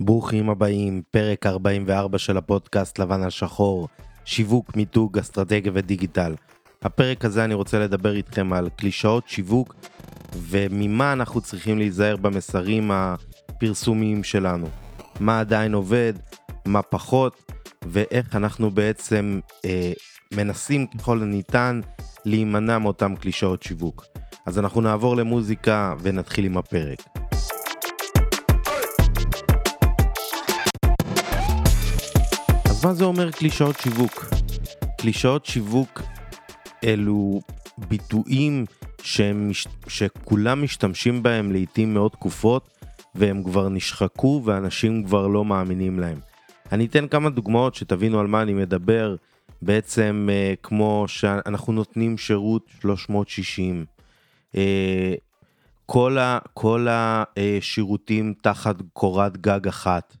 ברוכים הבאים, פרק 44 של הפודקאסט לבן על שחור, שיווק, מיתוג, אסטרטגיה ודיגיטל. הפרק הזה אני רוצה לדבר איתכם על קלישאות שיווק וממה אנחנו צריכים להיזהר במסרים הפרסומיים שלנו. מה עדיין עובד, מה פחות, ואיך אנחנו בעצם אה, מנסים ככל הניתן להימנע מאותם קלישאות שיווק. אז אנחנו נעבור למוזיקה ונתחיל עם הפרק. מה זה אומר קלישאות שיווק? קלישאות שיווק אלו ביטויים שהם, שכולם משתמשים בהם לעיתים מאוד תקופות והם כבר נשחקו ואנשים כבר לא מאמינים להם. אני אתן כמה דוגמאות שתבינו על מה אני מדבר, בעצם אה, כמו שאנחנו נותנים שירות 360, אה, כל, ה, כל השירותים תחת קורת גג אחת,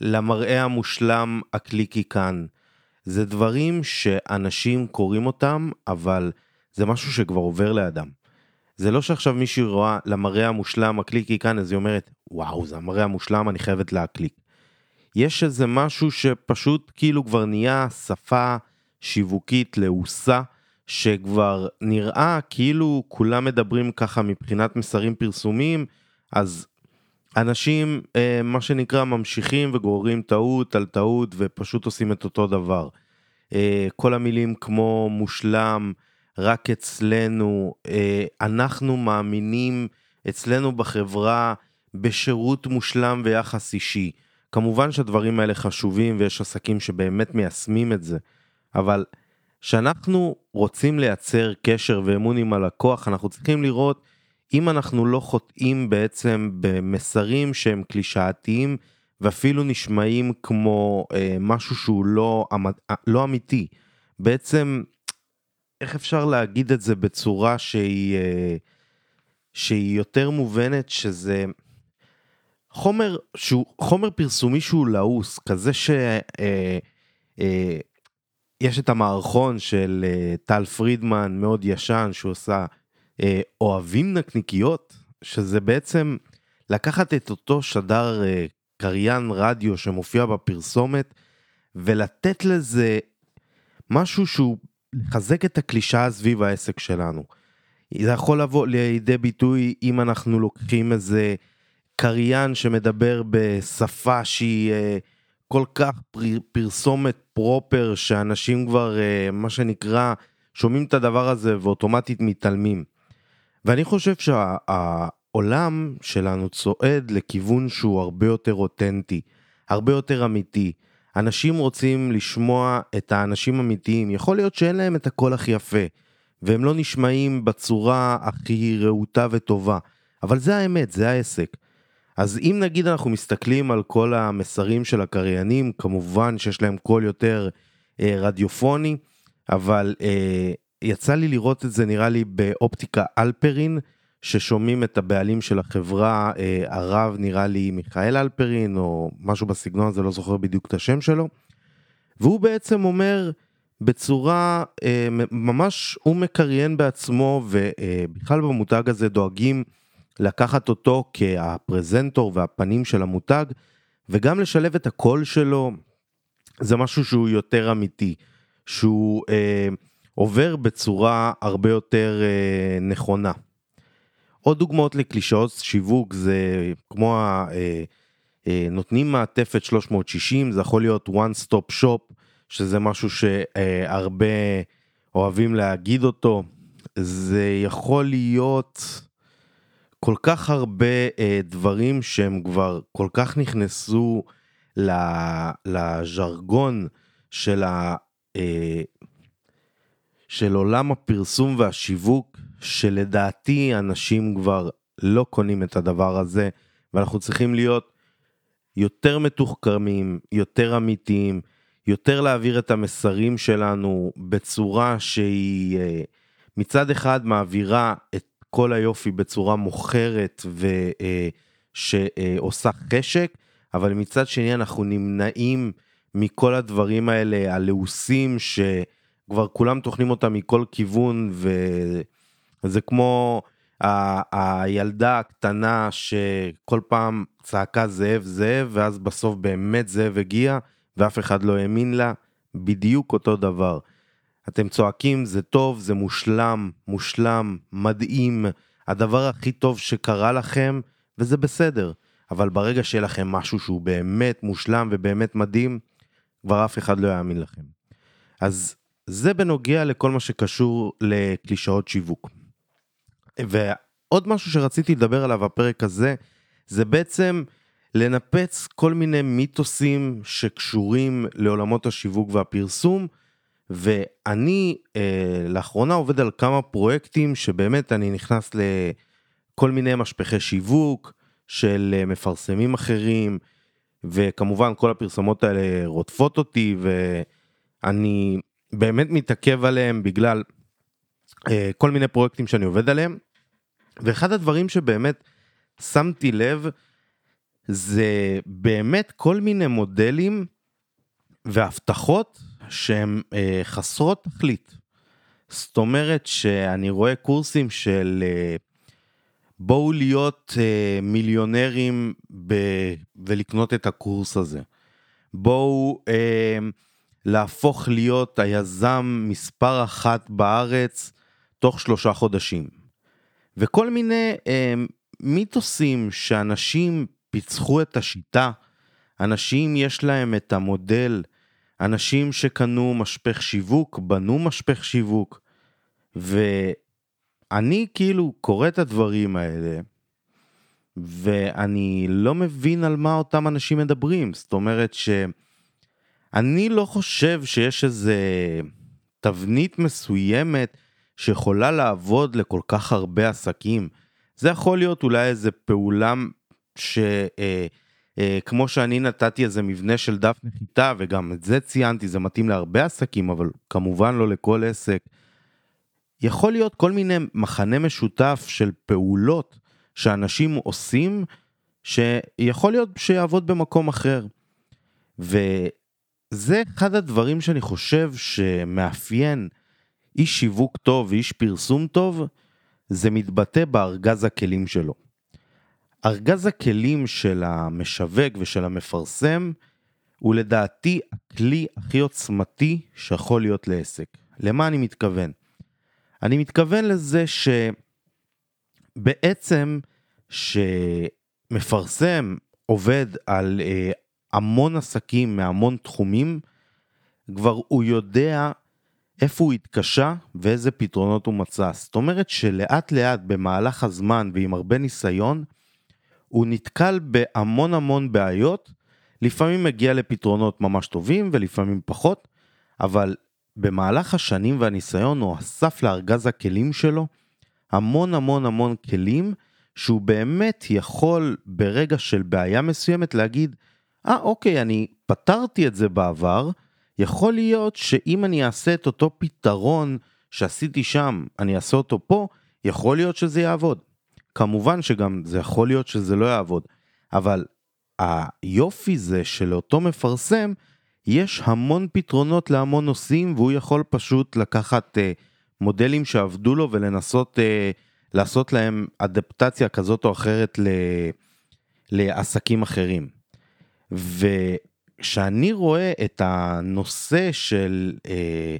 למראה המושלם הקליקי כאן. זה דברים שאנשים קוראים אותם, אבל זה משהו שכבר עובר לאדם. זה לא שעכשיו מישהי רואה למראה המושלם הקליקי כאן, אז היא אומרת, וואו, זה המראה המושלם, אני חייבת להקליק. יש איזה משהו שפשוט כאילו כבר נהיה שפה שיווקית לעוסה, שכבר נראה כאילו כולם מדברים ככה מבחינת מסרים פרסומיים, אז אנשים, אה, מה שנקרא, ממשיכים וגוררים טעות על טעות ופשוט עושים את אותו דבר. אה, כל המילים כמו מושלם, רק אצלנו, אה, אנחנו מאמינים אצלנו בחברה בשירות מושלם ויחס אישי. כמובן שהדברים האלה חשובים ויש עסקים שבאמת מיישמים את זה, אבל כשאנחנו רוצים לייצר קשר ואמון עם הלקוח, אנחנו צריכים לראות אם אנחנו לא חוטאים בעצם במסרים שהם קלישאתיים ואפילו נשמעים כמו אה, משהו שהוא לא, אה, לא אמיתי. בעצם, איך אפשר להגיד את זה בצורה שהיא, אה, שהיא יותר מובנת, שזה חומר, שהוא, חומר פרסומי שהוא לעוס, כזה ש... אה, אה, יש את המערכון של אה, טל פרידמן מאוד ישן שהוא עושה אוהבים נקניקיות, שזה בעצם לקחת את אותו שדר אה, קריין רדיו שמופיע בפרסומת ולתת לזה משהו שהוא לחזק את הקלישאה סביב העסק שלנו. זה יכול לבוא לידי ביטוי אם אנחנו לוקחים איזה קריין שמדבר בשפה שהיא אה, כל כך פרסומת פרופר שאנשים כבר מה שנקרא שומעים את הדבר הזה ואוטומטית מתעלמים. ואני חושב שהעולם שלנו צועד לכיוון שהוא הרבה יותר אותנטי, הרבה יותר אמיתי. אנשים רוצים לשמוע את האנשים אמיתיים, יכול להיות שאין להם את הקול הכי יפה, והם לא נשמעים בצורה הכי רהוטה וטובה, אבל זה האמת, זה העסק. אז אם נגיד אנחנו מסתכלים על כל המסרים של הקריינים, כמובן שיש להם קול יותר אה, רדיופוני, אבל אה, יצא לי לראות את זה נראה לי באופטיקה אלפרין, ששומעים את הבעלים של החברה, אה, הרב נראה לי מיכאל אלפרין, או משהו בסגנון הזה, לא זוכר בדיוק את השם שלו. והוא בעצם אומר בצורה, אה, ממש הוא מקריין בעצמו, ובכלל במותג הזה דואגים לקחת אותו כהפרזנטור והפנים של המותג, וגם לשלב את הקול שלו, זה משהו שהוא יותר אמיתי, שהוא... אה, עובר בצורה הרבה יותר אה, נכונה. עוד דוגמאות לקלישאות שיווק זה כמו ה... אה, אה, נותנים מעטפת 360, זה יכול להיות one stop shop, שזה משהו שהרבה אוהבים להגיד אותו. זה יכול להיות כל כך הרבה אה, דברים שהם כבר כל כך נכנסו לז'רגון של ה... אה, של עולם הפרסום והשיווק, שלדעתי אנשים כבר לא קונים את הדבר הזה, ואנחנו צריכים להיות יותר מתוחכמים, יותר אמיתיים, יותר להעביר את המסרים שלנו בצורה שהיא אה, מצד אחד מעבירה את כל היופי בצורה מוכרת ושעושה אה, חשק, אבל מצד שני אנחנו נמנעים מכל הדברים האלה הלעוסים ש... כבר כולם טוחנים אותה מכל כיוון וזה כמו ה- הילדה הקטנה שכל פעם צעקה זאב זאב, ואז בסוף באמת זאב הגיע, ואף אחד לא האמין לה, בדיוק אותו דבר. אתם צועקים, זה טוב, זה מושלם, מושלם, מדהים, הדבר הכי טוב שקרה לכם, וזה בסדר. אבל ברגע שיהיה לכם משהו שהוא באמת מושלם ובאמת מדהים, כבר אף אחד לא יאמין לכם. אז זה בנוגע לכל מה שקשור לקלישאות שיווק. ועוד משהו שרציתי לדבר עליו בפרק הזה, זה בעצם לנפץ כל מיני מיתוסים שקשורים לעולמות השיווק והפרסום, ואני אה, לאחרונה עובד על כמה פרויקטים שבאמת אני נכנס לכל מיני משפחי שיווק של אה, מפרסמים אחרים, וכמובן כל הפרסומות האלה רודפות אותי, ואני באמת מתעכב עליהם בגלל אה, כל מיני פרויקטים שאני עובד עליהם. ואחד הדברים שבאמת שמתי לב, זה באמת כל מיני מודלים והבטחות שהן אה, חסרות תכלית. זאת אומרת שאני רואה קורסים של אה, בואו להיות אה, מיליונרים ב, ולקנות את הקורס הזה. בואו אה, להפוך להיות היזם מספר אחת בארץ תוך שלושה חודשים. וכל מיני אה, מיתוסים שאנשים פיצחו את השיטה, אנשים יש להם את המודל, אנשים שקנו משפך שיווק, בנו משפך שיווק, ואני כאילו קורא את הדברים האלה, ואני לא מבין על מה אותם אנשים מדברים. זאת אומרת שאני לא חושב שיש איזה תבנית מסוימת שיכולה לעבוד לכל כך הרבה עסקים. זה יכול להיות אולי איזה פעולה שכמו אה, אה, שאני נתתי איזה מבנה של דף נחיתה וגם את זה ציינתי, זה מתאים להרבה עסקים, אבל כמובן לא לכל עסק. יכול להיות כל מיני מחנה משותף של פעולות שאנשים עושים, שיכול להיות שיעבוד במקום אחר. וזה אחד הדברים שאני חושב שמאפיין איש שיווק טוב ואיש פרסום טוב, זה מתבטא בארגז הכלים שלו. ארגז הכלים של המשווק ושל המפרסם הוא לדעתי הכלי הכי עוצמתי שיכול להיות לעסק. למה אני מתכוון? אני מתכוון לזה שבעצם שמפרסם עובד על אה, המון עסקים מהמון תחומים, כבר הוא יודע איפה הוא התקשה ואיזה פתרונות הוא מצא. זאת אומרת שלאט לאט במהלך הזמן ועם הרבה ניסיון, הוא נתקל בהמון המון בעיות, לפעמים מגיע לפתרונות ממש טובים ולפעמים פחות, אבל במהלך השנים והניסיון הוא אסף לארגז הכלים שלו המון המון המון כלים שהוא באמת יכול ברגע של בעיה מסוימת להגיד, אה אוקיי, אני פתרתי את זה בעבר, יכול להיות שאם אני אעשה את אותו פתרון שעשיתי שם, אני אעשה אותו פה, יכול להיות שזה יעבוד. כמובן שגם זה יכול להיות שזה לא יעבוד, אבל היופי זה שלאותו מפרסם יש המון פתרונות להמון נושאים והוא יכול פשוט לקחת אה, מודלים שעבדו לו ולנסות אה, לעשות להם אדפטציה כזאת או אחרת ל, לעסקים אחרים. וכשאני רואה את הנושא של אה,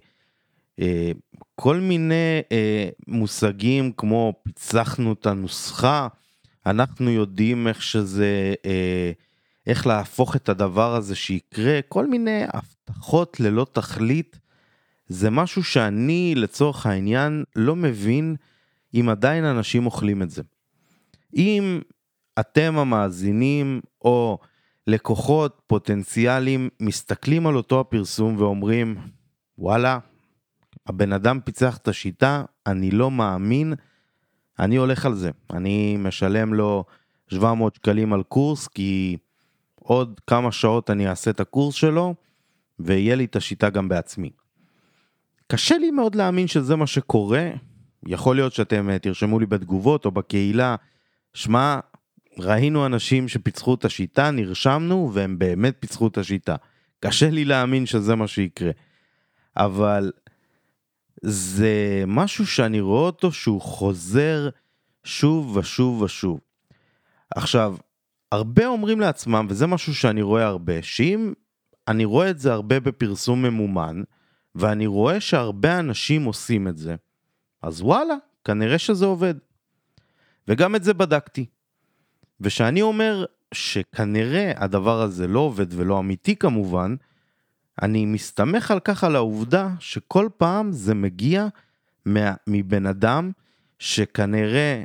אה, כל מיני אה, מושגים כמו פיצחנו את הנוסחה, אנחנו יודעים איך שזה, אה, איך להפוך את הדבר הזה שיקרה, כל מיני הבטחות ללא תכלית, זה משהו שאני לצורך העניין לא מבין אם עדיין אנשים אוכלים את זה. אם אתם המאזינים או לקוחות פוטנציאליים מסתכלים על אותו הפרסום ואומרים, וואלה, הבן אדם פיצח את השיטה, אני לא מאמין, אני הולך על זה. אני משלם לו 700 שקלים על קורס, כי עוד כמה שעות אני אעשה את הקורס שלו, ויהיה לי את השיטה גם בעצמי. קשה לי מאוד להאמין שזה מה שקורה, יכול להיות שאתם אה, תרשמו לי בתגובות או בקהילה, שמע, ראינו אנשים שפיצחו את השיטה, נרשמנו, והם באמת פיצחו את השיטה. קשה לי להאמין שזה מה שיקרה. אבל זה משהו שאני רואה אותו שהוא חוזר שוב ושוב ושוב. עכשיו, הרבה אומרים לעצמם, וזה משהו שאני רואה הרבה, שאם אני רואה את זה הרבה בפרסום ממומן, ואני רואה שהרבה אנשים עושים את זה, אז וואלה, כנראה שזה עובד. וגם את זה בדקתי. ושאני אומר שכנראה הדבר הזה לא עובד ולא אמיתי כמובן, אני מסתמך על כך על העובדה שכל פעם זה מגיע מבן אדם שכנראה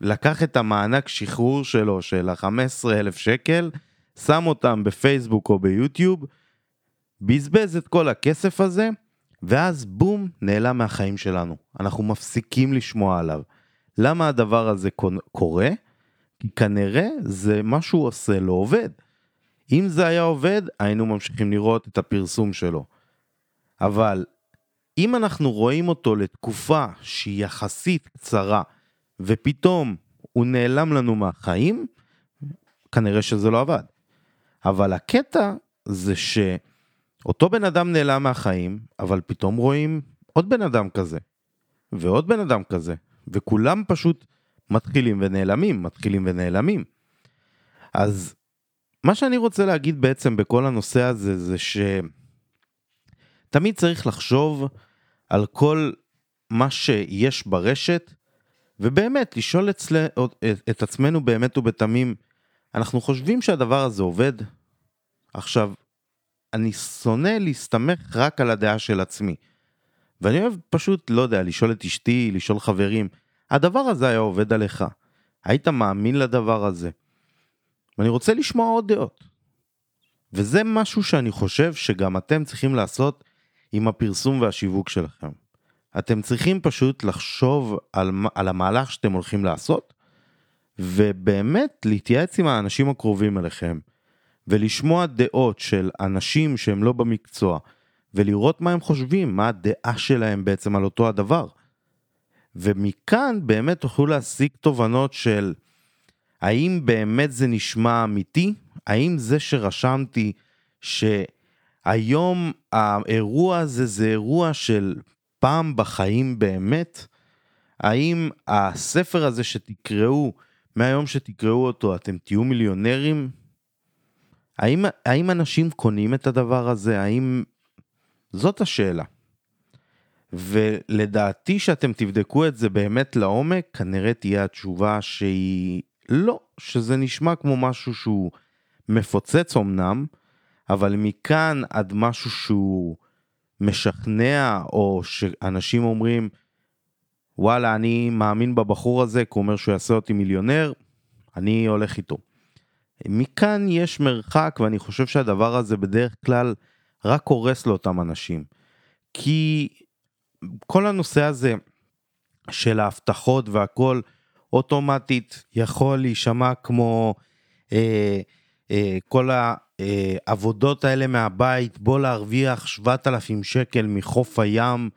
לקח את המענק שחרור שלו של ה-15 אלף שקל, שם אותם בפייסבוק או ביוטיוב, בזבז את כל הכסף הזה, ואז בום, נעלם מהחיים שלנו. אנחנו מפסיקים לשמוע עליו. למה הדבר הזה קורה? כי כנראה זה מה שהוא עושה לא עובד. אם זה היה עובד, היינו ממשיכים לראות את הפרסום שלו. אבל אם אנחנו רואים אותו לתקופה שהיא יחסית קצרה, ופתאום הוא נעלם לנו מהחיים, כנראה שזה לא עבד. אבל הקטע זה שאותו בן אדם נעלם מהחיים, אבל פתאום רואים עוד בן אדם כזה, ועוד בן אדם כזה, וכולם פשוט מתחילים ונעלמים, מתחילים ונעלמים. אז מה שאני רוצה להגיד בעצם בכל הנושא הזה זה שתמיד צריך לחשוב על כל מה שיש ברשת ובאמת לשאול אצל... את עצמנו באמת ובתמים, אנחנו חושבים שהדבר הזה עובד? עכשיו, אני שונא להסתמך רק על הדעה של עצמי. ואני אוהב פשוט, לא יודע, לשאול את אשתי, לשאול חברים, הדבר הזה היה עובד עליך? היית מאמין לדבר הזה? ואני רוצה לשמוע עוד דעות. וזה משהו שאני חושב שגם אתם צריכים לעשות עם הפרסום והשיווק שלכם. אתם צריכים פשוט לחשוב על, על המהלך שאתם הולכים לעשות, ובאמת להתייעץ עם האנשים הקרובים אליכם, ולשמוע דעות של אנשים שהם לא במקצוע, ולראות מה הם חושבים, מה הדעה שלהם בעצם על אותו הדבר. ומכאן באמת תוכלו להשיג תובנות של האם באמת זה נשמע אמיתי? האם זה שרשמתי שהיום האירוע הזה זה אירוע של פעם בחיים באמת? האם הספר הזה שתקראו, מהיום שתקראו אותו אתם תהיו מיליונרים? האם, האם אנשים קונים את הדבר הזה? האם... זאת השאלה. ולדעתי שאתם תבדקו את זה באמת לעומק, כנראה תהיה התשובה שהיא לא, שזה נשמע כמו משהו שהוא מפוצץ אמנם, אבל מכאן עד משהו שהוא משכנע, או שאנשים אומרים, וואלה, אני מאמין בבחור הזה, כי הוא אומר שהוא יעשה אותי מיליונר, אני הולך איתו. מכאן יש מרחק, ואני חושב שהדבר הזה בדרך כלל רק הורס לאותם אנשים. כי כל הנושא הזה של ההבטחות והכל, אוטומטית יכול להישמע כמו אה, אה, כל העבודות האלה מהבית, בוא להרוויח 7,000 שקל מחוף הים,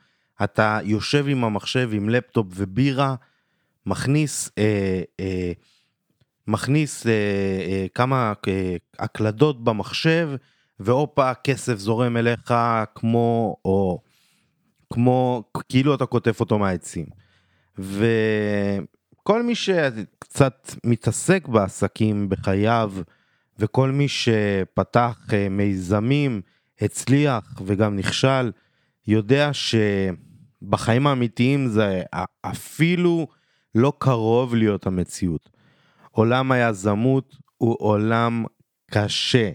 אתה יושב עם המחשב עם לפטופ ובירה, מכניס, אה, אה, מכניס אה, אה, כמה אה, הקלדות במחשב, והופה, כסף זורם אליך כמו, או כמו, כאילו אתה כותב אותו מהעצים. וכל מי שקצת מתעסק בעסקים בחייו, וכל מי שפתח אה, מיזמים, הצליח וגם נכשל, יודע שבחיים האמיתיים זה אפילו לא קרוב להיות המציאות. עולם היזמות הוא עולם קשה,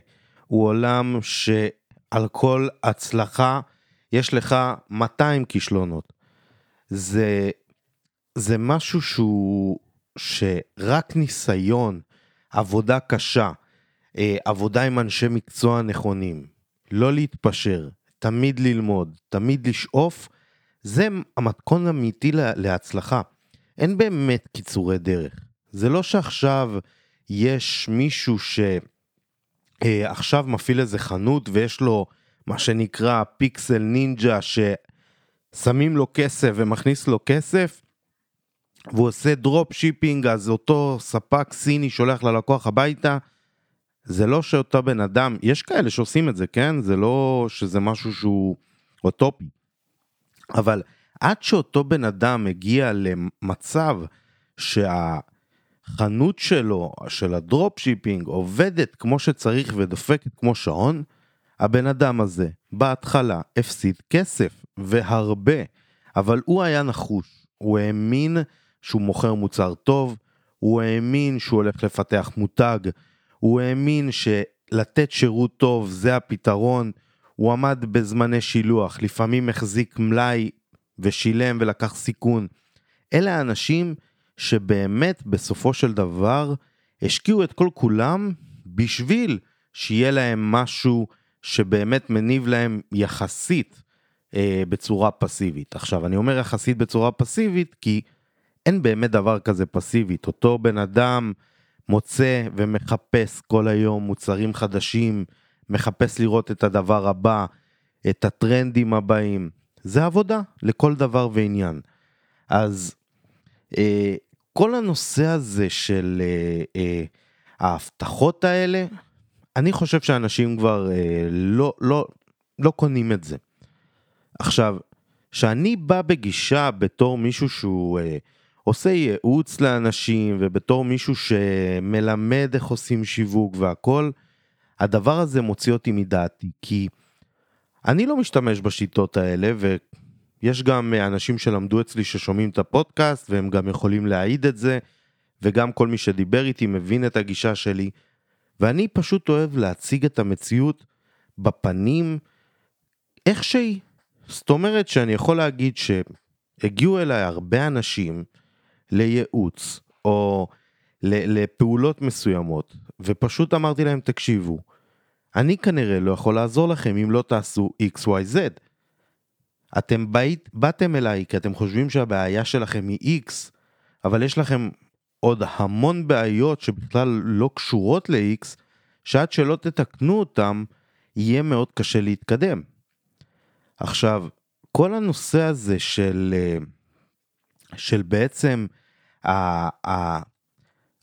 הוא עולם שעל כל הצלחה יש לך 200 כישלונות. זה, זה משהו שהוא, שרק ניסיון, עבודה קשה, אה, עבודה עם אנשי מקצוע נכונים, לא להתפשר, תמיד ללמוד, תמיד לשאוף, זה המתכון האמיתי להצלחה. אין באמת קיצורי דרך. זה לא שעכשיו יש מישהו שעכשיו אה, מפעיל איזה חנות ויש לו מה שנקרא פיקסל נינג'ה ששמים לו כסף ומכניס לו כסף והוא עושה drop shipping אז אותו ספק סיני שולח ללקוח הביתה זה לא שאותו בן אדם, יש כאלה שעושים את זה, כן? זה לא שזה משהו שהוא אוטופי. אבל עד שאותו בן אדם מגיע למצב שהחנות שלו, של ה drop shipping, עובדת כמו שצריך ודופקת כמו שעון, הבן אדם הזה בהתחלה הפסיד כסף, והרבה, אבל הוא היה נחוש, הוא האמין שהוא מוכר מוצר טוב, הוא האמין שהוא הולך לפתח מותג, הוא האמין שלתת שירות טוב זה הפתרון, הוא עמד בזמני שילוח, לפעמים החזיק מלאי ושילם ולקח סיכון. אלה האנשים שבאמת בסופו של דבר השקיעו את כל כולם בשביל שיהיה להם משהו שבאמת מניב להם יחסית אה, בצורה פסיבית. עכשיו, אני אומר יחסית בצורה פסיבית כי אין באמת דבר כזה פסיבית. אותו בן אדם מוצא ומחפש כל היום מוצרים חדשים, מחפש לראות את הדבר הבא, את הטרנדים הבאים. זה עבודה לכל דבר ועניין. אז אה, כל הנושא הזה של אה, אה, ההבטחות האלה, אני חושב שאנשים כבר אה, לא, לא, לא קונים את זה. עכשיו, כשאני בא בגישה בתור מישהו שהוא אה, עושה ייעוץ לאנשים ובתור מישהו שמלמד איך עושים שיווק והכל, הדבר הזה מוציא אותי מדעתי, כי אני לא משתמש בשיטות האלה, ויש גם אנשים שלמדו אצלי ששומעים את הפודקאסט, והם גם יכולים להעיד את זה, וגם כל מי שדיבר איתי מבין את הגישה שלי, ואני פשוט אוהב להציג את המציאות בפנים איך שהיא. זאת אומרת שאני יכול להגיד שהגיעו אליי הרבה אנשים לייעוץ, או לפעולות מסוימות, ופשוט אמרתי להם, תקשיבו, אני כנראה לא יכול לעזור לכם אם לא תעשו XYZ. אתם בית, באתם אליי כי אתם חושבים שהבעיה שלכם היא X, אבל יש לכם עוד המון בעיות שבכלל לא קשורות ל-X, שעד שלא תתקנו אותם, יהיה מאוד קשה להתקדם. עכשיו, כל הנושא הזה של, אה, של בעצם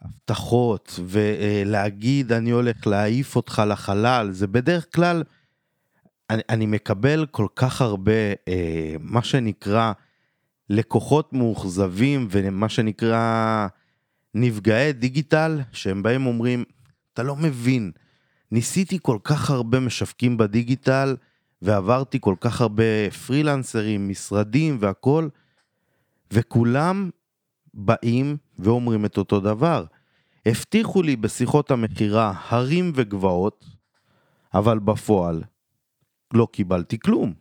ההבטחות ולהגיד אני הולך להעיף אותך לחלל, זה בדרך כלל, אני, אני מקבל כל כך הרבה, אה, מה שנקרא, לקוחות מאוכזבים ומה שנקרא נפגעי דיגיטל, שהם באים אומרים, אתה לא מבין, ניסיתי כל כך הרבה משווקים בדיגיטל, ועברתי כל כך הרבה פרילנסרים, משרדים והכל, וכולם באים ואומרים את אותו דבר. הבטיחו לי בשיחות המכירה הרים וגבעות, אבל בפועל לא קיבלתי כלום.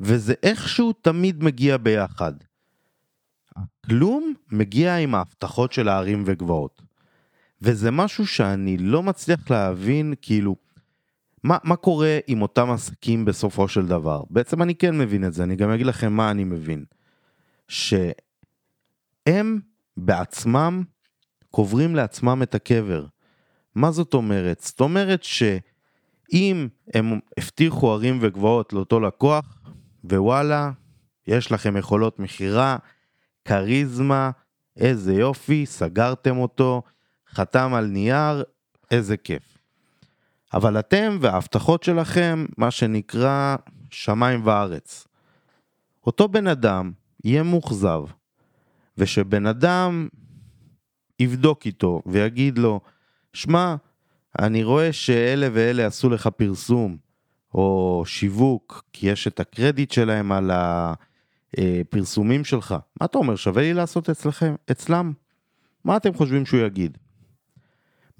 וזה איכשהו תמיד מגיע ביחד. הכלום מגיע עם ההבטחות של ההרים וגבעות. וזה משהו שאני לא מצליח להבין, כאילו, מה, מה קורה עם אותם עסקים בסופו של דבר? בעצם אני כן מבין את זה, אני גם אגיד לכם מה אני מבין. שהם בעצמם קוברים לעצמם את הקבר. מה זאת אומרת? זאת אומרת שאם הם הבטיחו ערים וגבעות לאותו לקוח, ווואלה, יש לכם יכולות מכירה, כריזמה, איזה יופי, סגרתם אותו, חתם על נייר, איזה כיף. אבל אתם וההבטחות שלכם, מה שנקרא שמיים וארץ. אותו בן אדם יהיה מאוכזב, ושבן אדם יבדוק איתו ויגיד לו, שמע, אני רואה שאלה ואלה עשו לך פרסום או שיווק, כי יש את הקרדיט שלהם על הפרסומים שלך. מה אתה אומר, שווה לי לעשות אצלכם, אצלם? מה אתם חושבים שהוא יגיד?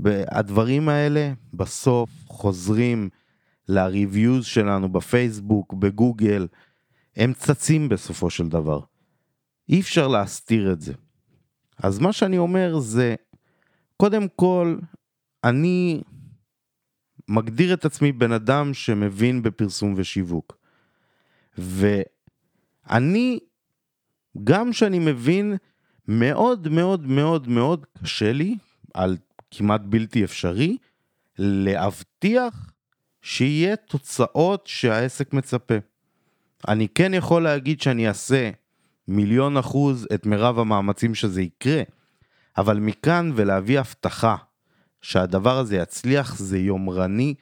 הדברים האלה בסוף חוזרים ל-reviews שלנו בפייסבוק, בגוגל, הם צצים בסופו של דבר. אי אפשר להסתיר את זה. אז מה שאני אומר זה, קודם כל, אני מגדיר את עצמי בן אדם שמבין בפרסום ושיווק. ואני, גם שאני מבין, מאוד מאוד מאוד מאוד קשה לי, על כמעט בלתי אפשרי, להבטיח שיהיה תוצאות שהעסק מצפה. אני כן יכול להגיד שאני אעשה מיליון אחוז את מירב המאמצים שזה יקרה, אבל מכאן ולהביא הבטחה שהדבר הזה יצליח זה יומרני,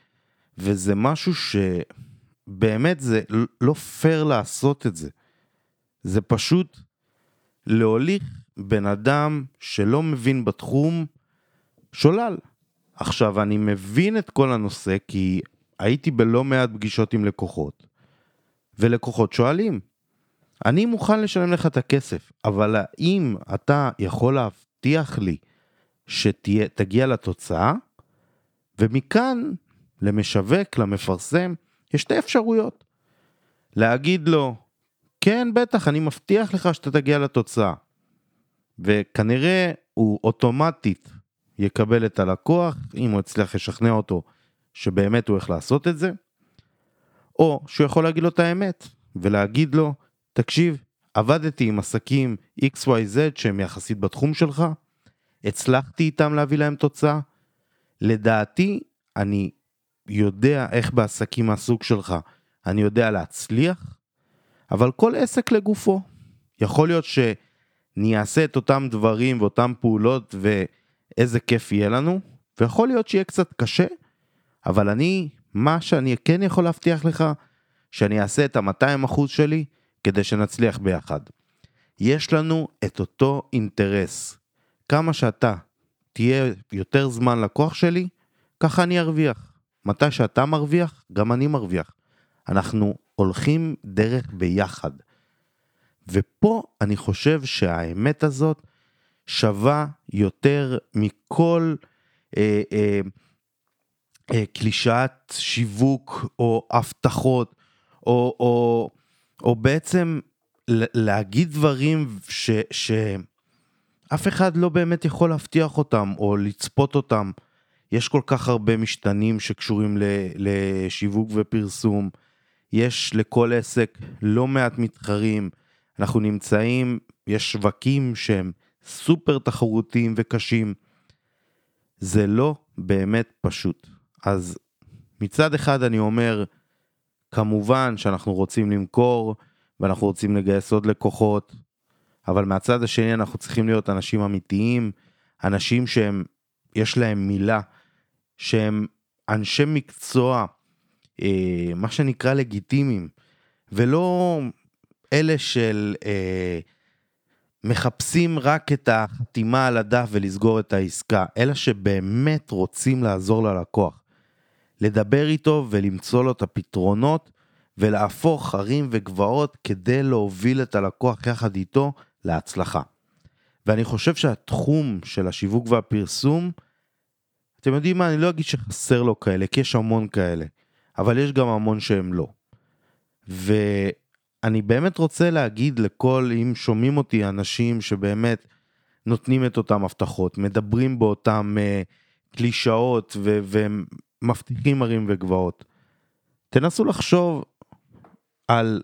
וזה משהו שבאמת זה לא פייר לעשות את זה. זה פשוט להוליך בן אדם שלא מבין בתחום שולל. עכשיו, אני מבין את כל הנושא כי הייתי בלא מעט פגישות עם לקוחות, ולקוחות שואלים, אני מוכן לשלם לך את הכסף, אבל האם אתה יכול להבטיח לי שתגיע לתוצאה? ומכאן למשווק, למפרסם, יש שתי אפשרויות. להגיד לו, כן, בטח, אני מבטיח לך שאתה תגיע לתוצאה. וכנראה הוא אוטומטית יקבל את הלקוח, אם הוא יצליח לשכנע אותו שבאמת הוא הולך לעשות את זה, או שהוא יכול להגיד לו את האמת, ולהגיד לו, תקשיב, עבדתי עם עסקים XYZ שהם יחסית בתחום שלך, הצלחתי איתם להביא להם תוצאה, לדעתי אני יודע איך בעסקים מהסוג שלך אני יודע להצליח, אבל כל עסק לגופו. יכול להיות שאני אעשה את אותם דברים ואותם פעולות ואיזה כיף יהיה לנו, ויכול להיות שיהיה קצת קשה, אבל אני, מה שאני כן יכול להבטיח לך, שאני אעשה את ה-200% שלי כדי שנצליח ביחד. יש לנו את אותו אינטרס. כמה שאתה תהיה יותר זמן לקוח שלי, ככה אני ארוויח. מתי שאתה מרוויח, גם אני מרוויח. אנחנו הולכים דרך ביחד. ופה אני חושב שהאמת הזאת שווה יותר מכל אה, אה, אה, קלישאת שיווק או הבטחות, או, או, או בעצם להגיד דברים ש, שאף אחד לא באמת יכול להבטיח אותם או לצפות אותם. יש כל כך הרבה משתנים שקשורים לשיווק ופרסום. יש לכל עסק לא מעט מתחרים. אנחנו נמצאים, יש שווקים שהם סופר תחרותיים וקשים. זה לא באמת פשוט. אז מצד אחד אני אומר, כמובן שאנחנו רוצים למכור ואנחנו רוצים לגייס עוד לקוחות, אבל מהצד השני אנחנו צריכים להיות אנשים אמיתיים, אנשים שהם, יש להם מילה, שהם אנשי מקצוע, אה, מה שנקרא לגיטימיים, ולא אלה של אה, מחפשים רק את החתימה על הדף ולסגור את העסקה, אלא שבאמת רוצים לעזור ללקוח. לדבר איתו ולמצוא לו את הפתרונות ולהפוך הרים וגבעות כדי להוביל את הלקוח יחד איתו להצלחה. ואני חושב שהתחום של השיווק והפרסום, אתם יודעים מה, אני לא אגיד שחסר לו כאלה, כי יש המון כאלה, אבל יש גם המון שהם לא. ואני באמת רוצה להגיד לכל, אם שומעים אותי אנשים שבאמת נותנים את אותם הבטחות, מדברים באותם uh, קלישאות ומבטיחים הרים וגבעות. תנסו לחשוב על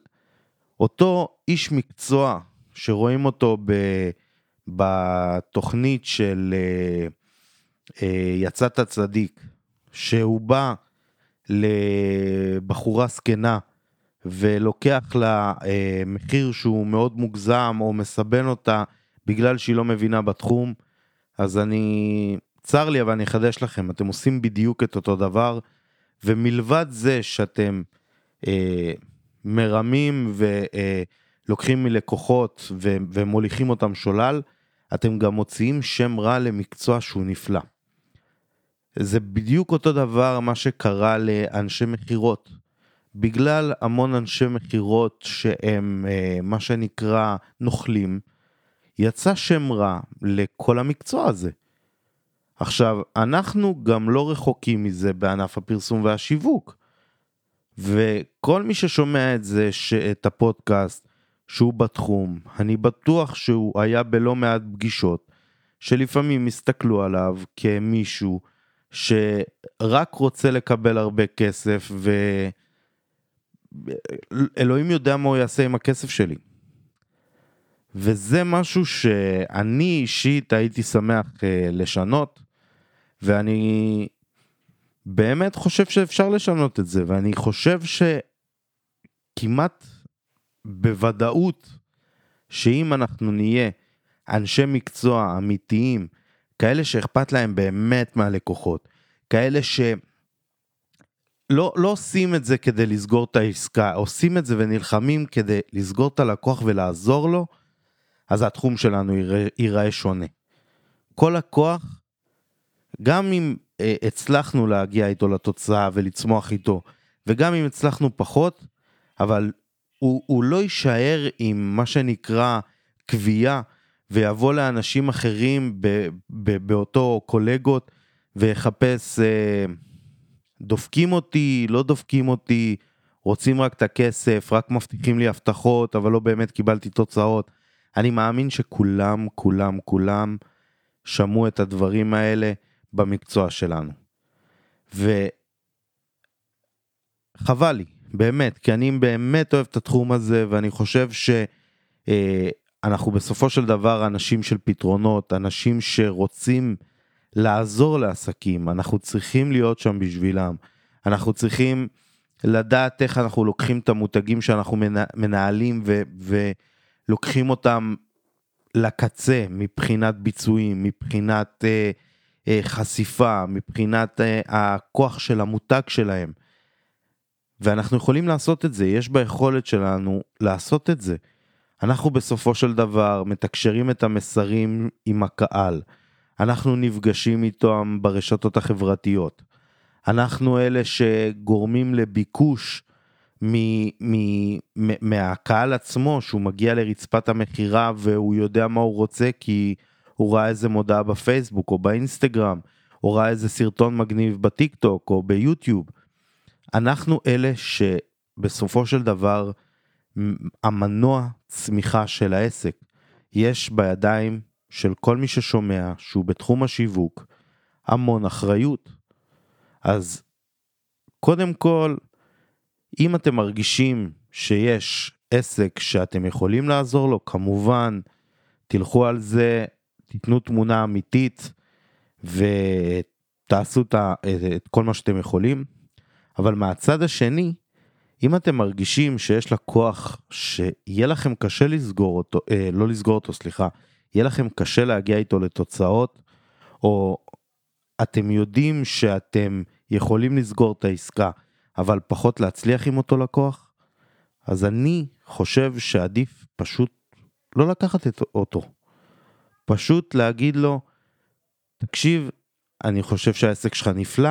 אותו איש מקצוע שרואים אותו ב, בתוכנית של uh, uh, יצאת צדיק, שהוא בא לבחורה זקנה ולוקח לה uh, מחיר שהוא מאוד מוגזם או מסבן אותה בגלל שהיא לא מבינה בתחום, אז אני, צר לי אבל אני אחדש לכם, אתם עושים בדיוק את אותו דבר, ומלבד זה שאתם אה, מרמים ולוקחים מלקוחות ומוליכים אותם שולל, אתם גם מוציאים שם רע למקצוע שהוא נפלא. זה בדיוק אותו דבר מה שקרה לאנשי מכירות. בגלל המון אנשי מכירות שהם אה, מה שנקרא נוכלים, יצא שם רע לכל המקצוע הזה. עכשיו, אנחנו גם לא רחוקים מזה בענף הפרסום והשיווק. וכל מי ששומע את זה, את הפודקאסט, שהוא בתחום, אני בטוח שהוא היה בלא מעט פגישות, שלפעמים הסתכלו עליו כמישהו שרק רוצה לקבל הרבה כסף, ואלוהים יודע מה הוא יעשה עם הכסף שלי. וזה משהו שאני אישית הייתי שמח אה, לשנות, ואני באמת חושב שאפשר לשנות את זה, ואני חושב שכמעט בוודאות שאם אנחנו נהיה אנשי מקצוע אמיתיים, כאלה שאכפת להם באמת מהלקוחות, כאלה ש... לא, לא עושים את זה כדי לסגור את העסקה, עושים את זה ונלחמים כדי לסגור את הלקוח ולעזור לו, אז התחום שלנו ייראה, ייראה שונה. כל לקוח, גם אם אה, הצלחנו להגיע איתו לתוצאה ולצמוח איתו, וגם אם הצלחנו פחות, אבל הוא, הוא לא יישאר עם מה שנקרא קביעה, ויבוא לאנשים אחרים ב, ב, באותו קולגות ויחפש, אה, דופקים אותי, לא דופקים אותי, רוצים רק את הכסף, רק מבטיחים לי הבטחות, אבל לא באמת קיבלתי תוצאות. אני מאמין שכולם, כולם, כולם שמעו את הדברים האלה במקצוע שלנו. וחבל לי, באמת, כי אני באמת אוהב את התחום הזה, ואני חושב שאנחנו אה, בסופו של דבר אנשים של פתרונות, אנשים שרוצים לעזור לעסקים, אנחנו צריכים להיות שם בשבילם. אנחנו צריכים לדעת איך אנחנו לוקחים את המותגים שאנחנו מנהלים ו, ולוקחים אותם לקצה מבחינת ביצועים, מבחינת אה, אה, חשיפה, מבחינת אה, הכוח של המותג שלהם. ואנחנו יכולים לעשות את זה, יש ביכולת שלנו לעשות את זה. אנחנו בסופו של דבר מתקשרים את המסרים עם הקהל. אנחנו נפגשים איתם ברשתות החברתיות. אנחנו אלה שגורמים לביקוש מ- מ- מ- מהקהל עצמו, שהוא מגיע לרצפת המכירה והוא יודע מה הוא רוצה כי הוא ראה איזה מודעה בפייסבוק או באינסטגרם, או ראה איזה סרטון מגניב בטיק טוק או ביוטיוב. אנחנו אלה שבסופו של דבר המנוע צמיחה של העסק יש בידיים של כל מי ששומע שהוא בתחום השיווק המון אחריות. אז קודם כל, אם אתם מרגישים שיש עסק שאתם יכולים לעזור לו, כמובן, תלכו על זה, תיתנו תמונה אמיתית ותעשו את, כל מה שאתם יכולים. אבל מהצד השני, אם אתם מרגישים שיש לקוח שיהיה לכם קשה לסגור אותו, אה, לא לסגור אותו, סליחה, יהיה לכם קשה להגיע איתו לתוצאות, או אתם יודעים שאתם יכולים לסגור את העסקה, אבל פחות להצליח עם אותו לקוח, אז אני חושב שעדיף פשוט לא לקחת את אותו. פשוט להגיד לו, תקשיב, אני חושב שהעסק שלך נפלא,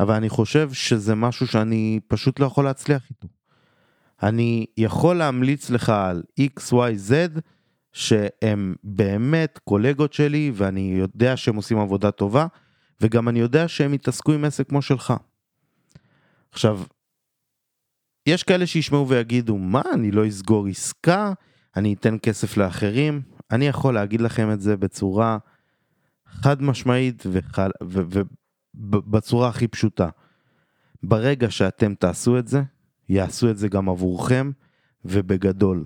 אבל אני חושב שזה משהו שאני פשוט לא יכול להצליח איתו. אני יכול להמליץ לך על XYZ שהם באמת קולגות שלי ואני יודע שהם עושים עבודה טובה וגם אני יודע שהם יתעסקו עם עסק כמו שלך. עכשיו, יש כאלה שישמעו ויגידו, מה, אני לא אסגור עסקה, אני אתן כסף לאחרים. אני יכול להגיד לכם את זה בצורה חד משמעית וחל... ובצורה הכי פשוטה. ברגע שאתם תעשו את זה, יעשו את זה גם עבורכם ובגדול.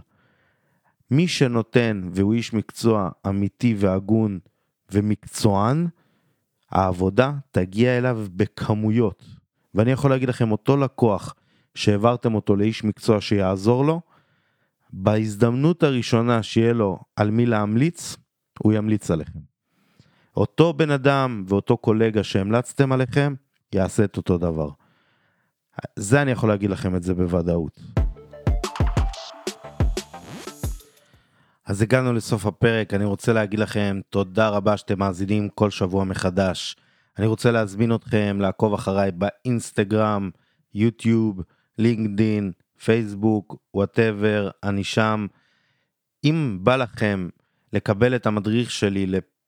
מי שנותן והוא איש מקצוע אמיתי והגון ומקצוען, העבודה תגיע אליו בכמויות. ואני יכול להגיד לכם, אותו לקוח שהעברתם אותו לאיש מקצוע שיעזור לו, בהזדמנות הראשונה שיהיה לו על מי להמליץ, הוא ימליץ עליכם. אותו בן אדם ואותו קולגה שהמלצתם עליכם, יעשה את אותו דבר. זה אני יכול להגיד לכם את זה בוודאות. אז הגענו לסוף הפרק, אני רוצה להגיד לכם תודה רבה שאתם מאזינים כל שבוע מחדש. אני רוצה להזמין אתכם לעקוב אחריי באינסטגרם, יוטיוב, לינקדין, פייסבוק, וואטאבר, אני שם. אם בא לכם לקבל את המדריך שלי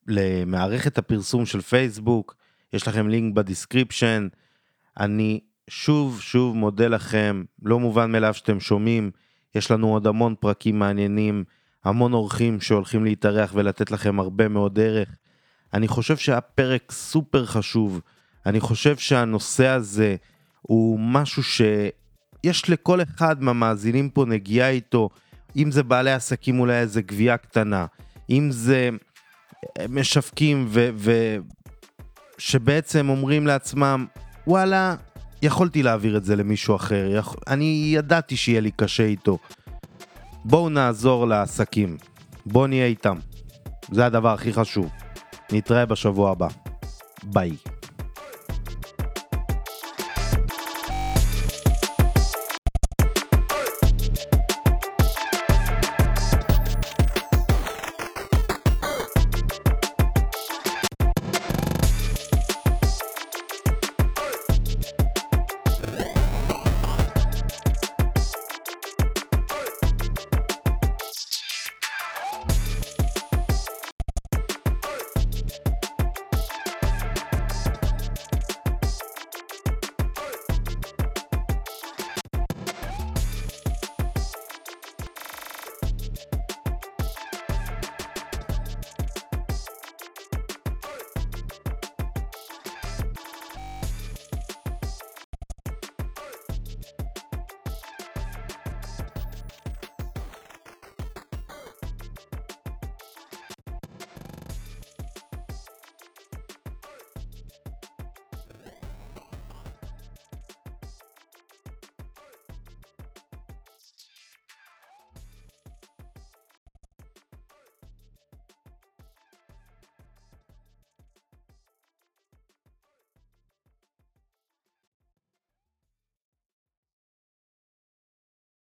למערכת הפרסום של פייסבוק, יש לכם לינק ב description. אני שוב שוב מודה לכם, לא מובן מאליו שאתם שומעים, יש לנו עוד המון פרקים מעניינים. המון אורחים שהולכים להתארח ולתת לכם הרבה מאוד ערך. אני חושב שהפרק סופר חשוב. אני חושב שהנושא הזה הוא משהו שיש לכל אחד מהמאזינים פה נגיעה איתו, אם זה בעלי עסקים אולי איזה גבייה קטנה, אם זה משווקים ו... ו... אומרים לעצמם, וואלה, יכולתי להעביר את זה למישהו אחר, יכ... אני ידעתי שיהיה לי קשה איתו. בואו נעזור לעסקים, בואו נהיה איתם. זה הדבר הכי חשוב. נתראה בשבוע הבא. ביי.